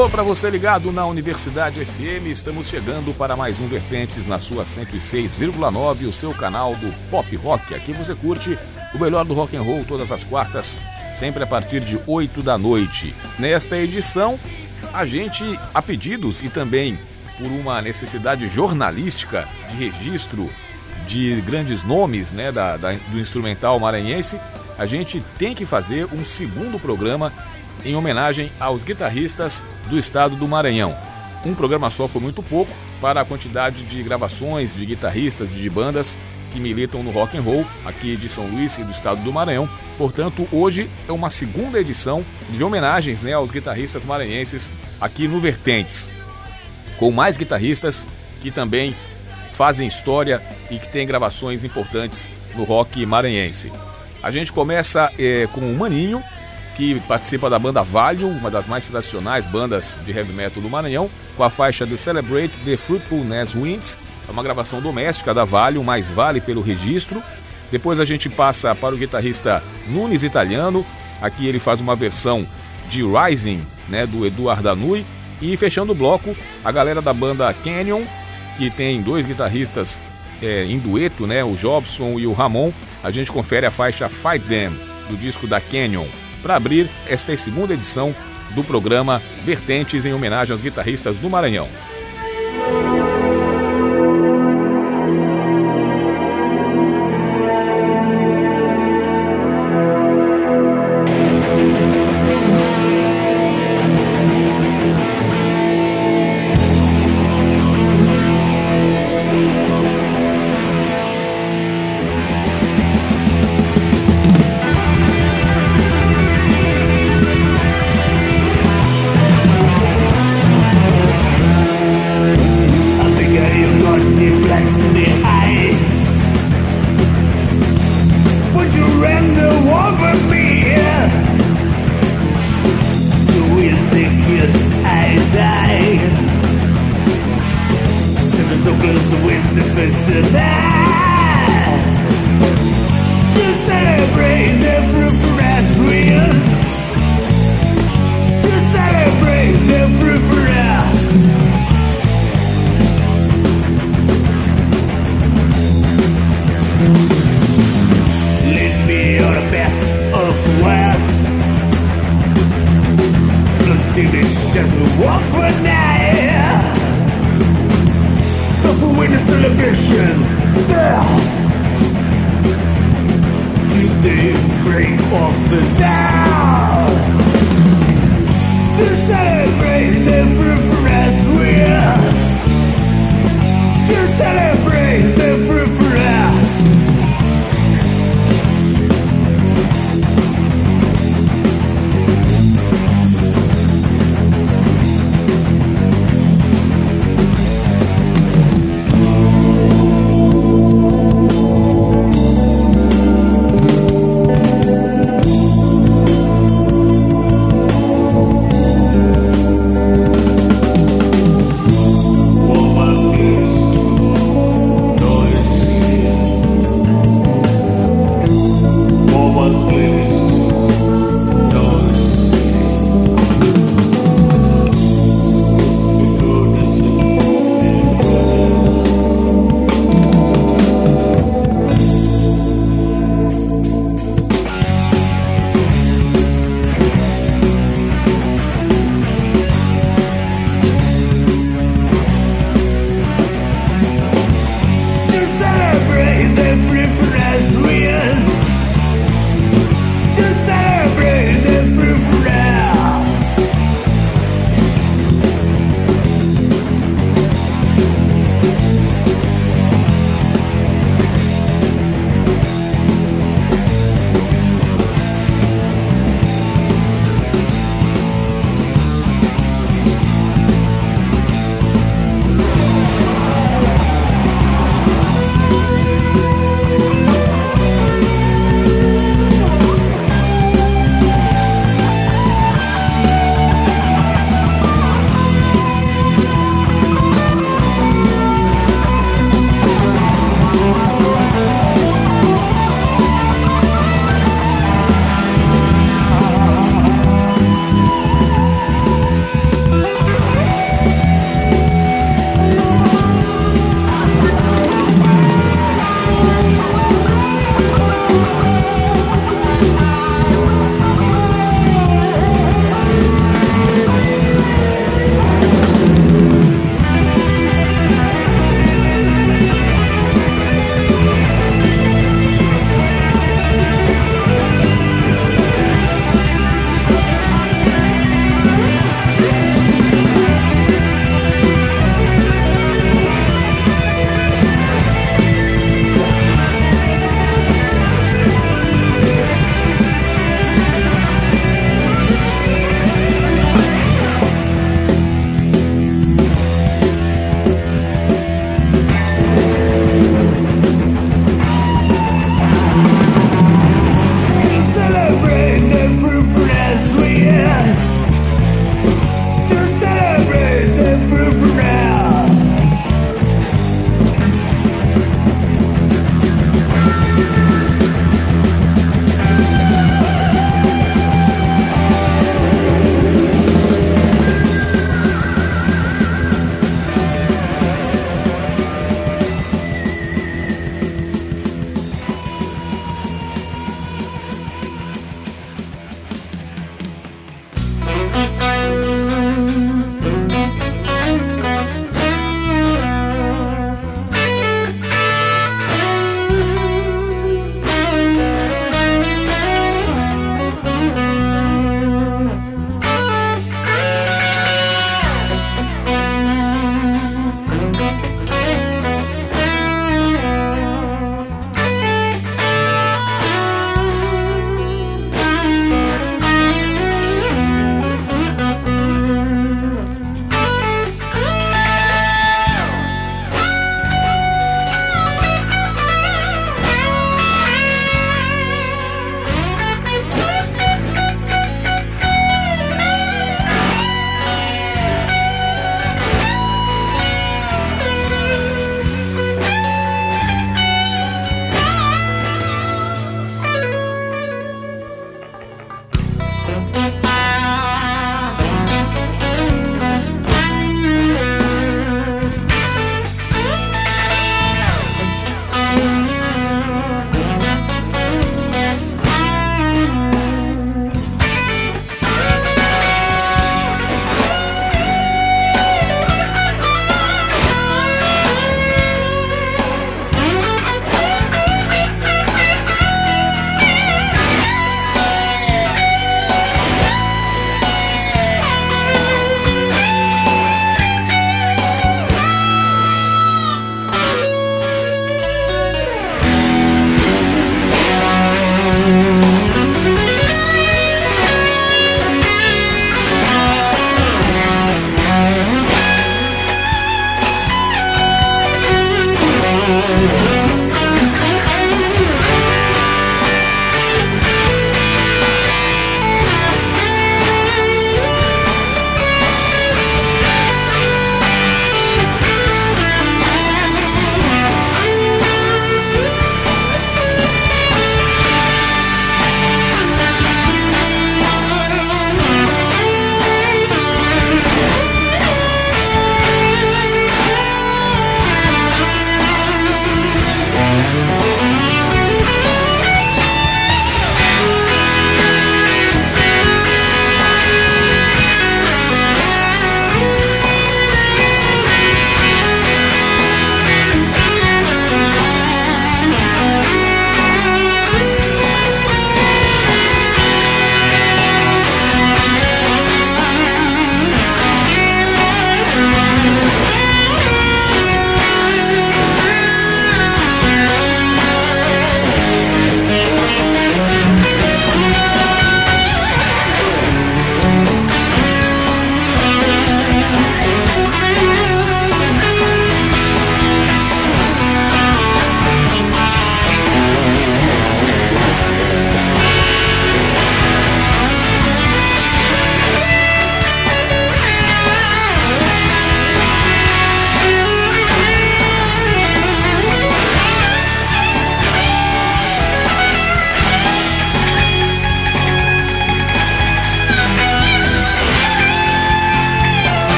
alô para você ligado na Universidade FM. Estamos chegando para mais um Vertentes na sua 106,9, o seu canal do Pop Rock. Aqui você curte o melhor do rock and roll todas as quartas, sempre a partir de 8 da noite. Nesta edição, a gente, a pedidos e também por uma necessidade jornalística de registro de grandes nomes né, da, da, do instrumental maranhense, a gente tem que fazer um segundo programa em homenagem aos guitarristas do estado do Maranhão. Um programa só foi muito pouco para a quantidade de gravações de guitarristas e de bandas que militam no rock and roll aqui de São Luís e do estado do Maranhão. Portanto, hoje é uma segunda edição de homenagens né, aos guitarristas maranhenses aqui no Vertentes, com mais guitarristas que também fazem história e que têm gravações importantes no rock maranhense. A gente começa é, com o Maninho, que participa da banda Valium, uma das mais tradicionais bandas de heavy metal do Maranhão, com a faixa The Celebrate the Fruitfulness Winds, é uma gravação doméstica da Valium, mas vale pelo registro. Depois a gente passa para o guitarrista Nunes Italiano, aqui ele faz uma versão de Rising, né, do Eduardo Danui, e fechando o bloco, a galera da banda Canyon, que tem dois guitarristas é, em dueto, né, o Jobson e o Ramon, a gente confere a faixa Fight Them, do disco da Canyon para abrir esta segunda edição do programa Vertentes em homenagem aos guitarristas do Maranhão.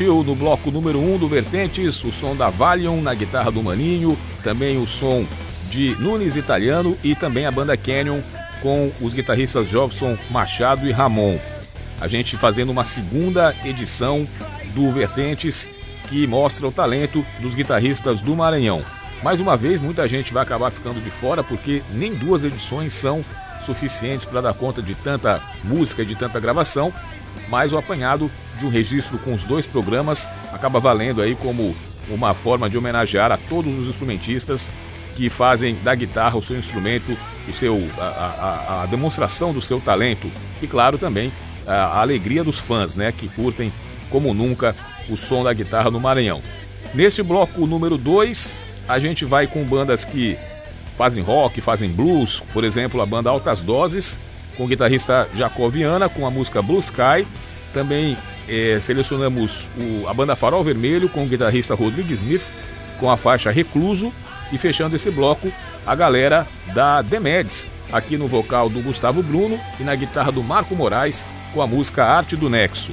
No bloco número 1 um do Vertentes o som da Valium na guitarra do Maninho, também o som de Nunes Italiano e também a banda Canyon com os guitarristas Jobson Machado e Ramon. A gente fazendo uma segunda edição do Vertentes que mostra o talento dos guitarristas do Maranhão. Mais uma vez, muita gente vai acabar ficando de fora porque nem duas edições são suficientes para dar conta de tanta música e de tanta gravação, mas o apanhado de um registro com os dois programas acaba valendo aí como uma forma de homenagear a todos os instrumentistas que fazem da guitarra o seu instrumento, o seu, a, a, a demonstração do seu talento e, claro, também a, a alegria dos fãs, né, que curtem como nunca o som da guitarra no Maranhão. Neste bloco número 2, a gente vai com bandas que fazem rock, fazem blues, por exemplo, a banda Altas Doses, com o guitarrista Jacob Viana, com a música Blue Sky. Também eh, selecionamos o, a banda Farol Vermelho, com o guitarrista Rodrigo Smith, com a faixa Recluso. E fechando esse bloco, a galera da The Meds, aqui no vocal do Gustavo Bruno e na guitarra do Marco Moraes, com a música Arte do Nexo.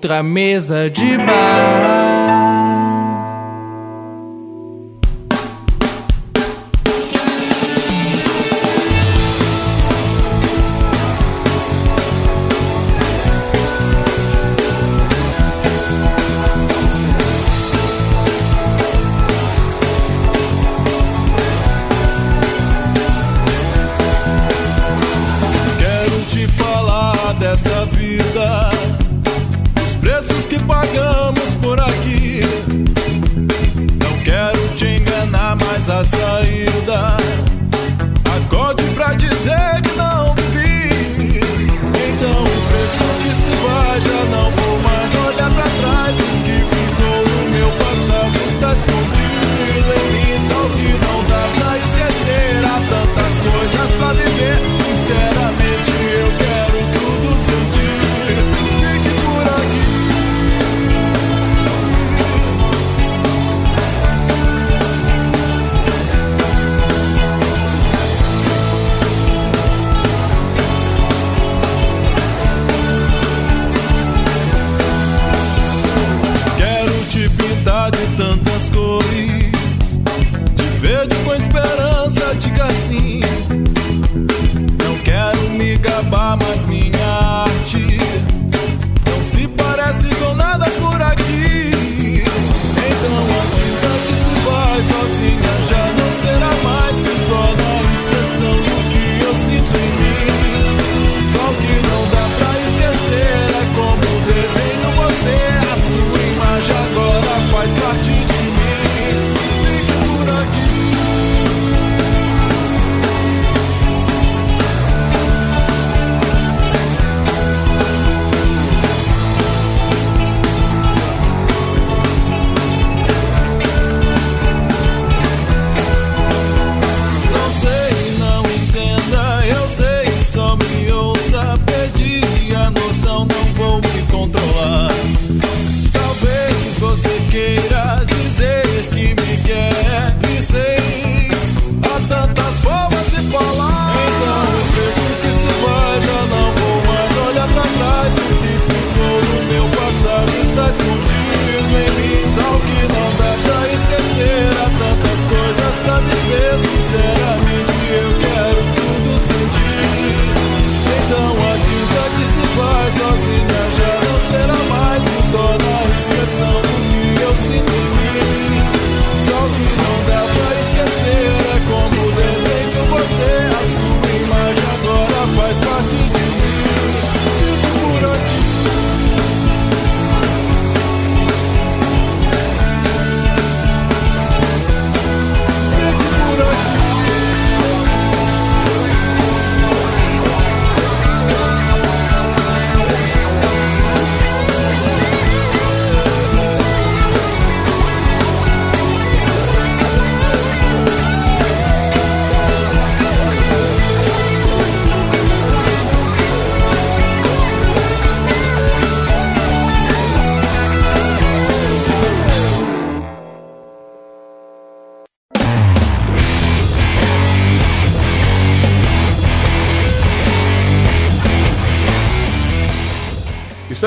Outra mesa de bar.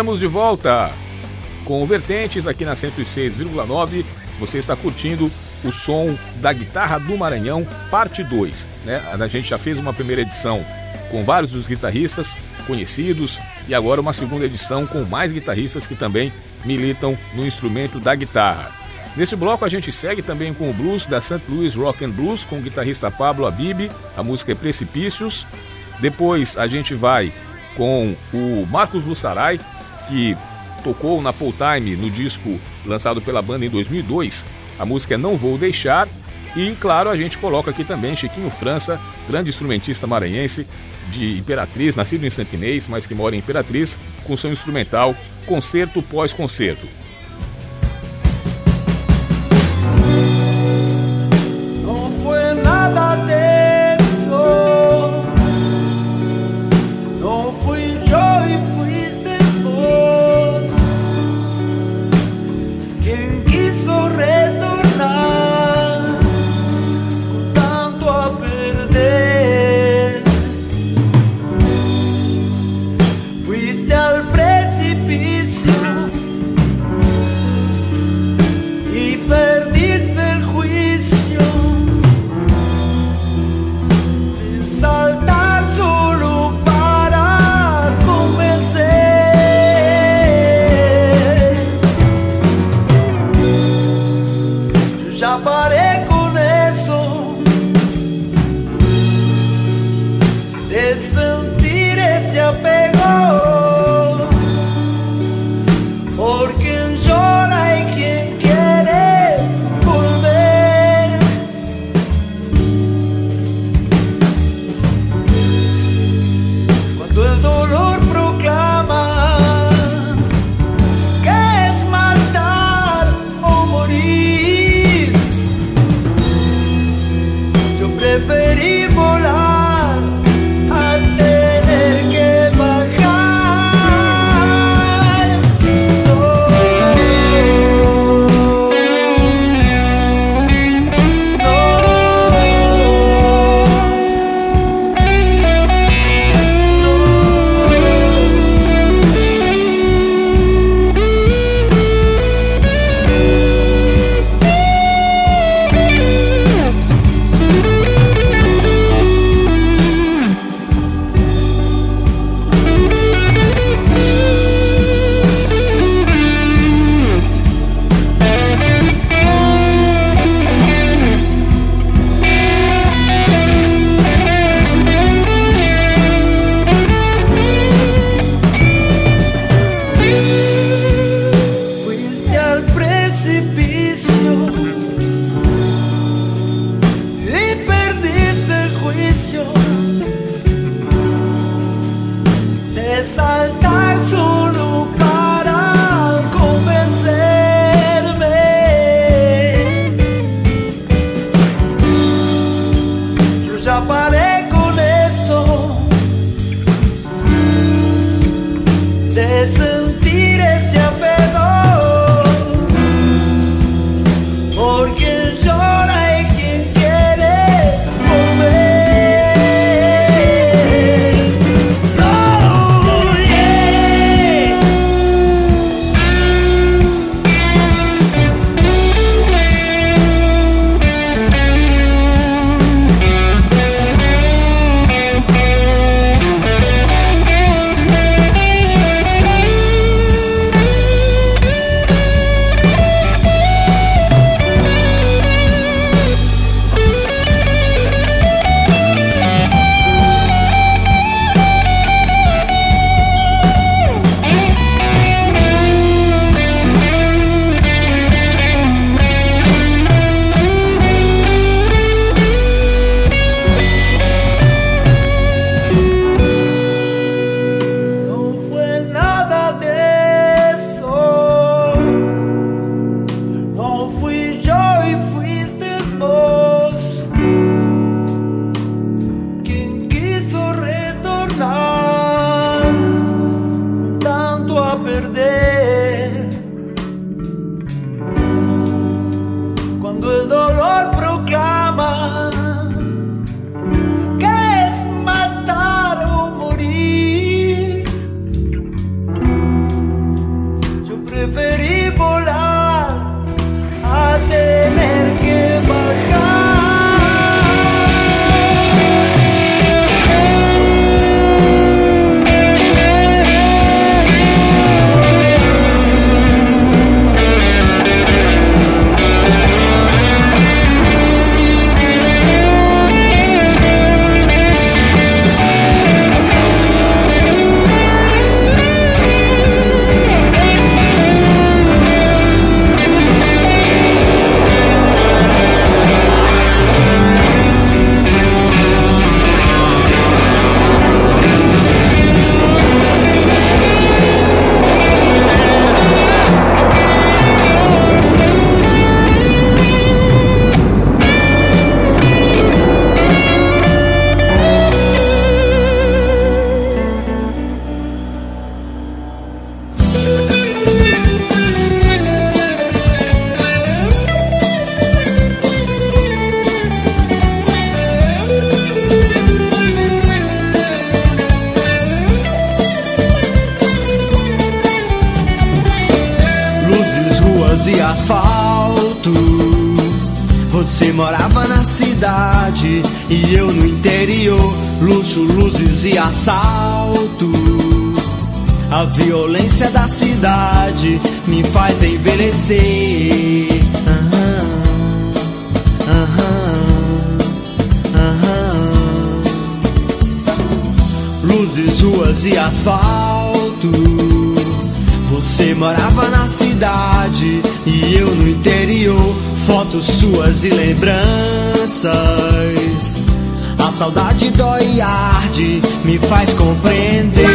Estamos de volta com Vertentes aqui na 106,9. Você está curtindo o som da guitarra do Maranhão, parte 2. Né? A gente já fez uma primeira edição com vários dos guitarristas conhecidos e agora uma segunda edição com mais guitarristas que também militam no instrumento da guitarra. Nesse bloco a gente segue também com o blues da St. Louis Rock and Blues com o guitarrista Pablo Abib, a música é Precipícios. Depois a gente vai com o Marcos Lussaray, que tocou na Full Time no disco lançado pela banda em 2002. A música é Não Vou Deixar. E, claro, a gente coloca aqui também Chiquinho França, grande instrumentista maranhense de Imperatriz, nascido em Santinês, mas que mora em Imperatriz, com seu instrumental Concerto Pós-Concerto. Saudade dói e arde, me faz compreender.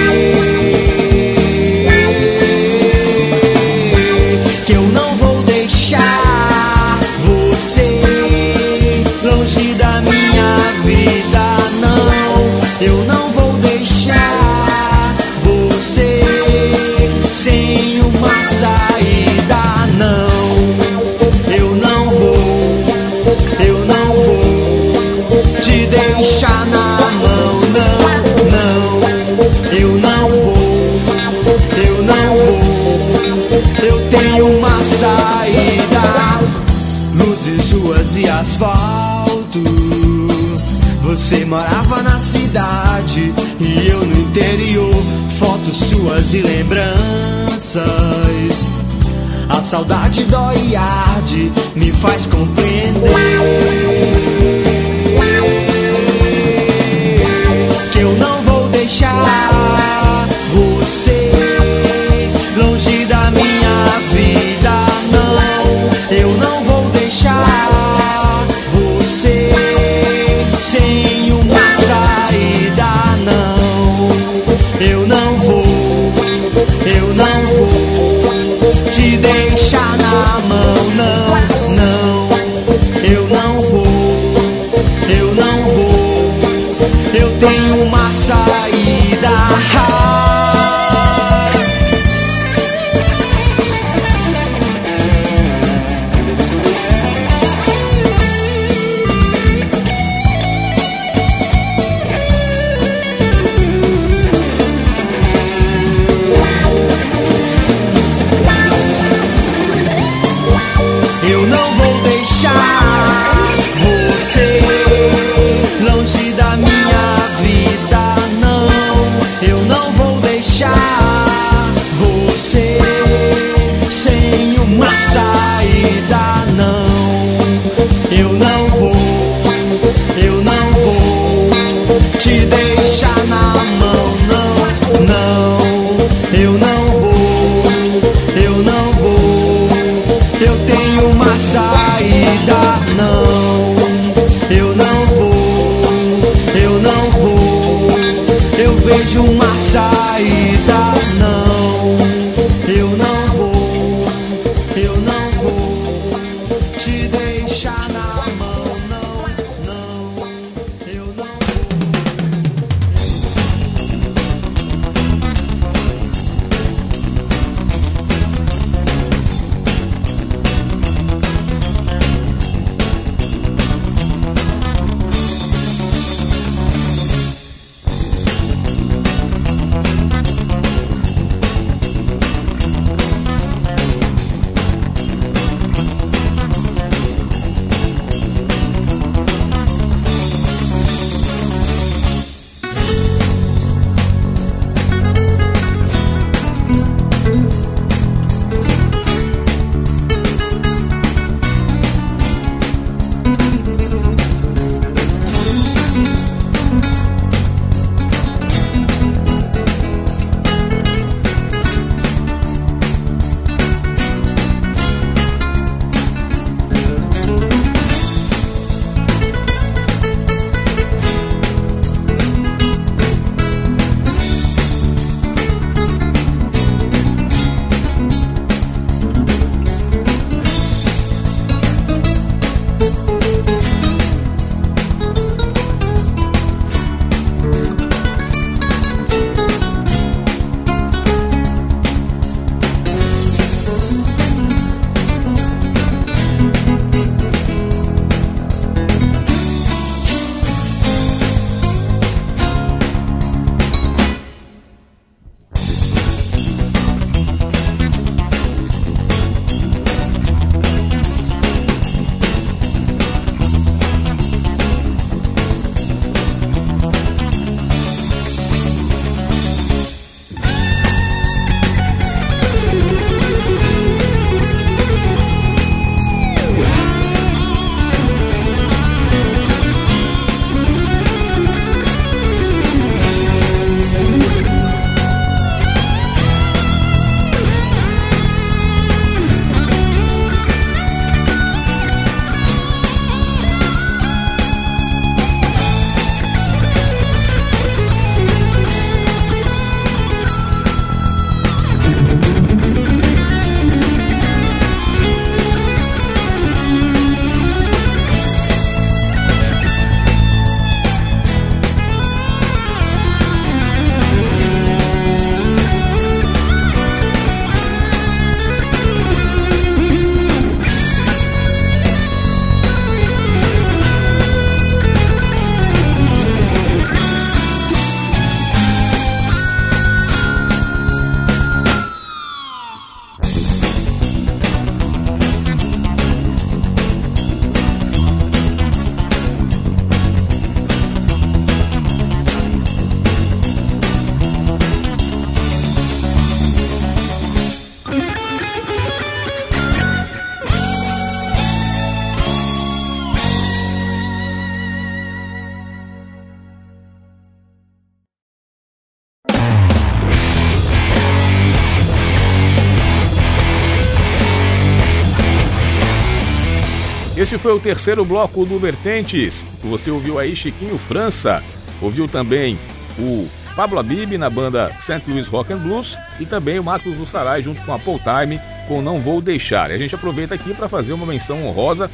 Você morava na cidade e eu no interior. Fotos suas e lembranças. A saudade dói e arde, me faz compreender. deixa na mão, não, não, eu não vou, eu não vou, eu tenho uma saída, não, eu não vou, eu não vou, eu vejo uma saída. Este foi o terceiro bloco do Vertentes. Você ouviu aí Chiquinho França, ouviu também o Pablo Abib na banda St. Louis Rock and Blues e também o Marcos do Sarai junto com a Paul Time com Não Vou Deixar. E a gente aproveita aqui para fazer uma menção honrosa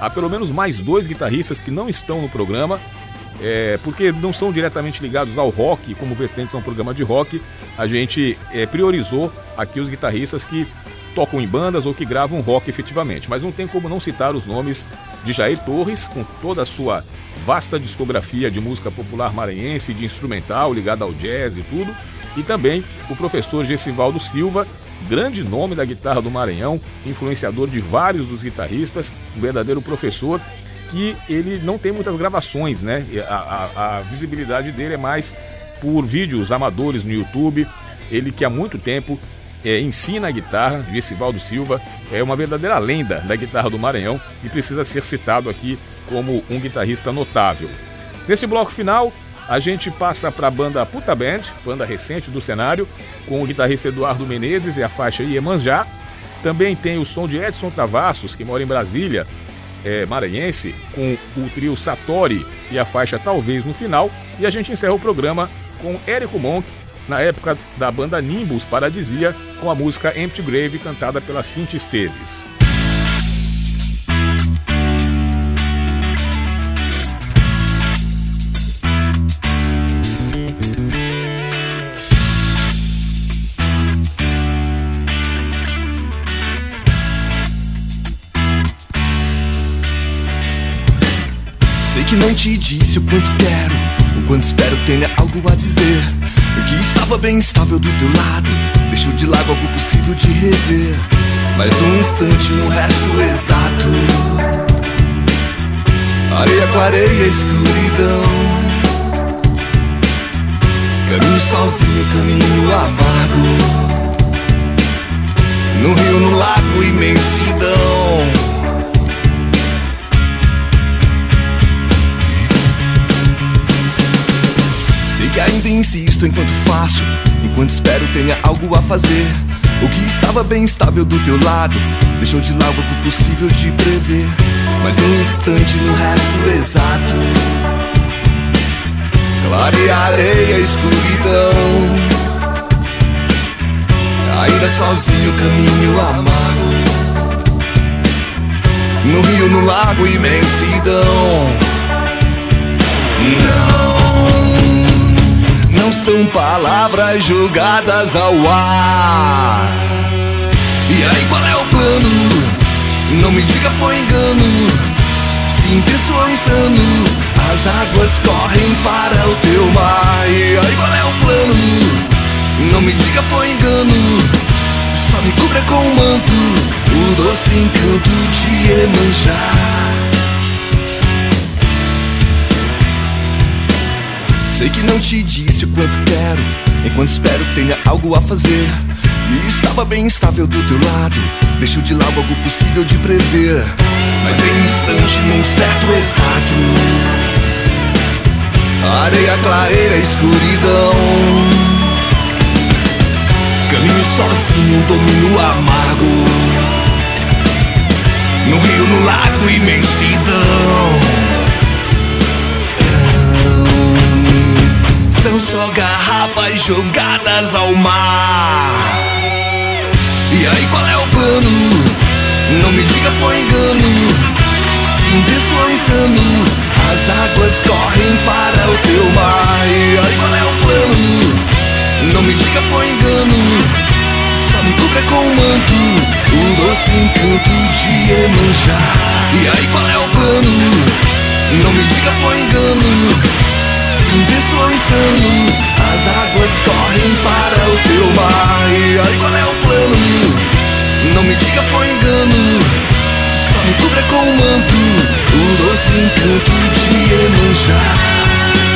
a pelo menos mais dois guitarristas que não estão no programa, é, porque não são diretamente ligados ao rock, como Vertentes é um programa de rock, a gente é, priorizou aqui os guitarristas que tocam em bandas ou que gravam rock efetivamente. Mas não tem como não citar os nomes de Jair Torres, com toda a sua vasta discografia de música popular maranhense, de instrumental ligada ao jazz e tudo, e também o professor Gessivaldo Silva, grande nome da guitarra do Maranhão, influenciador de vários dos guitarristas, um verdadeiro professor que ele não tem muitas gravações, né? A, a, a visibilidade dele é mais por vídeos amadores no YouTube. Ele que há muito tempo é, ensina a guitarra, Gessivaldo Silva, é uma verdadeira lenda da guitarra do Maranhão e precisa ser citado aqui como um guitarrista notável. Nesse bloco final, a gente passa para a banda Puta Band, banda recente do cenário, com o guitarrista Eduardo Menezes e a faixa Iemanjá. Também tem o som de Edson Travassos, que mora em Brasília, é, maranhense, com o trio Satori e a faixa Talvez no final. E a gente encerra o programa com Érico Monk, na época da banda Nimbus Paradisia, com a música Empty Grave cantada pela Cintia Esteves. Sei que não te disse o quanto quero, o quanto espero tenha algo a dizer. Que estava bem estável do teu lado, deixou de lado algo possível de rever. Mais um instante no resto exato. Areia clareia, escuridão. Caminho sozinho, caminho amargo. No rio, no lago, imensidão. Que ainda insisto enquanto faço, enquanto espero tenha algo a fazer. O que estava bem estável do teu lado, deixou de lado algo possível de prever. Mas num instante, no resto exato, clareia areia, escuridão. Ainda sozinho, caminho amargo. No rio, no lago, imensidão. Não, são palavras jogadas ao ar. E aí, qual é o plano? Não me diga foi engano. Se intenso ou insano, as águas correm para o teu mar. E aí, qual é o plano? Não me diga foi engano. Só me cubra com o manto, o doce encanto de Iemanjá. Sei que não te disse o quanto quero, enquanto espero tenha algo a fazer. E estava bem estável do teu lado, deixou de lado algo possível de prever. Mas em instante, num certo exato, areia clareira, escuridão. Caminho sozinho, um domínio amargo. No rio, no lago, imensidão. Jogadas ao mar. E aí, qual é o plano? Não me diga foi engano. Se intenso ou insano, as águas correm para o teu mar. E aí, qual é o plano? Não me diga foi engano. Só me cubra com o manto, o doce encanto de Iemanjá. E aí, qual é o plano? Não me diga foi engano. Intenso ou insano, as águas correm para o teu mar. E aí qual é o plano? Não me diga foi engano. Só me cubra com o manto, o doce encanto de Iemanjá.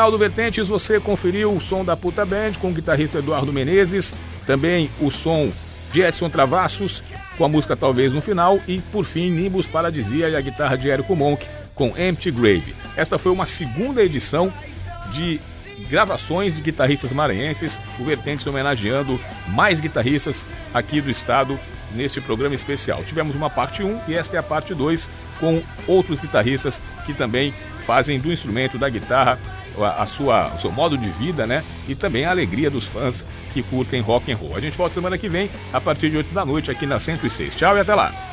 Final do Vertentes, você conferiu o som da Puta Band com o guitarrista Eduardo Menezes, também o som de Edson Travassos, com a música Talvez no final, e por fim Nimbus Paradisia e a guitarra de Érico Monk com Empty Grave. Esta foi uma segunda edição de gravações de guitarristas maranhenses, o Vertentes homenageando mais guitarristas aqui do estado neste programa especial. Tivemos uma parte 1 e esta é a parte 2 com outros guitarristas que também fazem do instrumento da guitarra a, sua, o seu modo de vida, né? E também a alegria dos fãs que curtem rock and roll. A gente volta semana que vem a partir de 8 da noite aqui na 106. Tchau e até lá.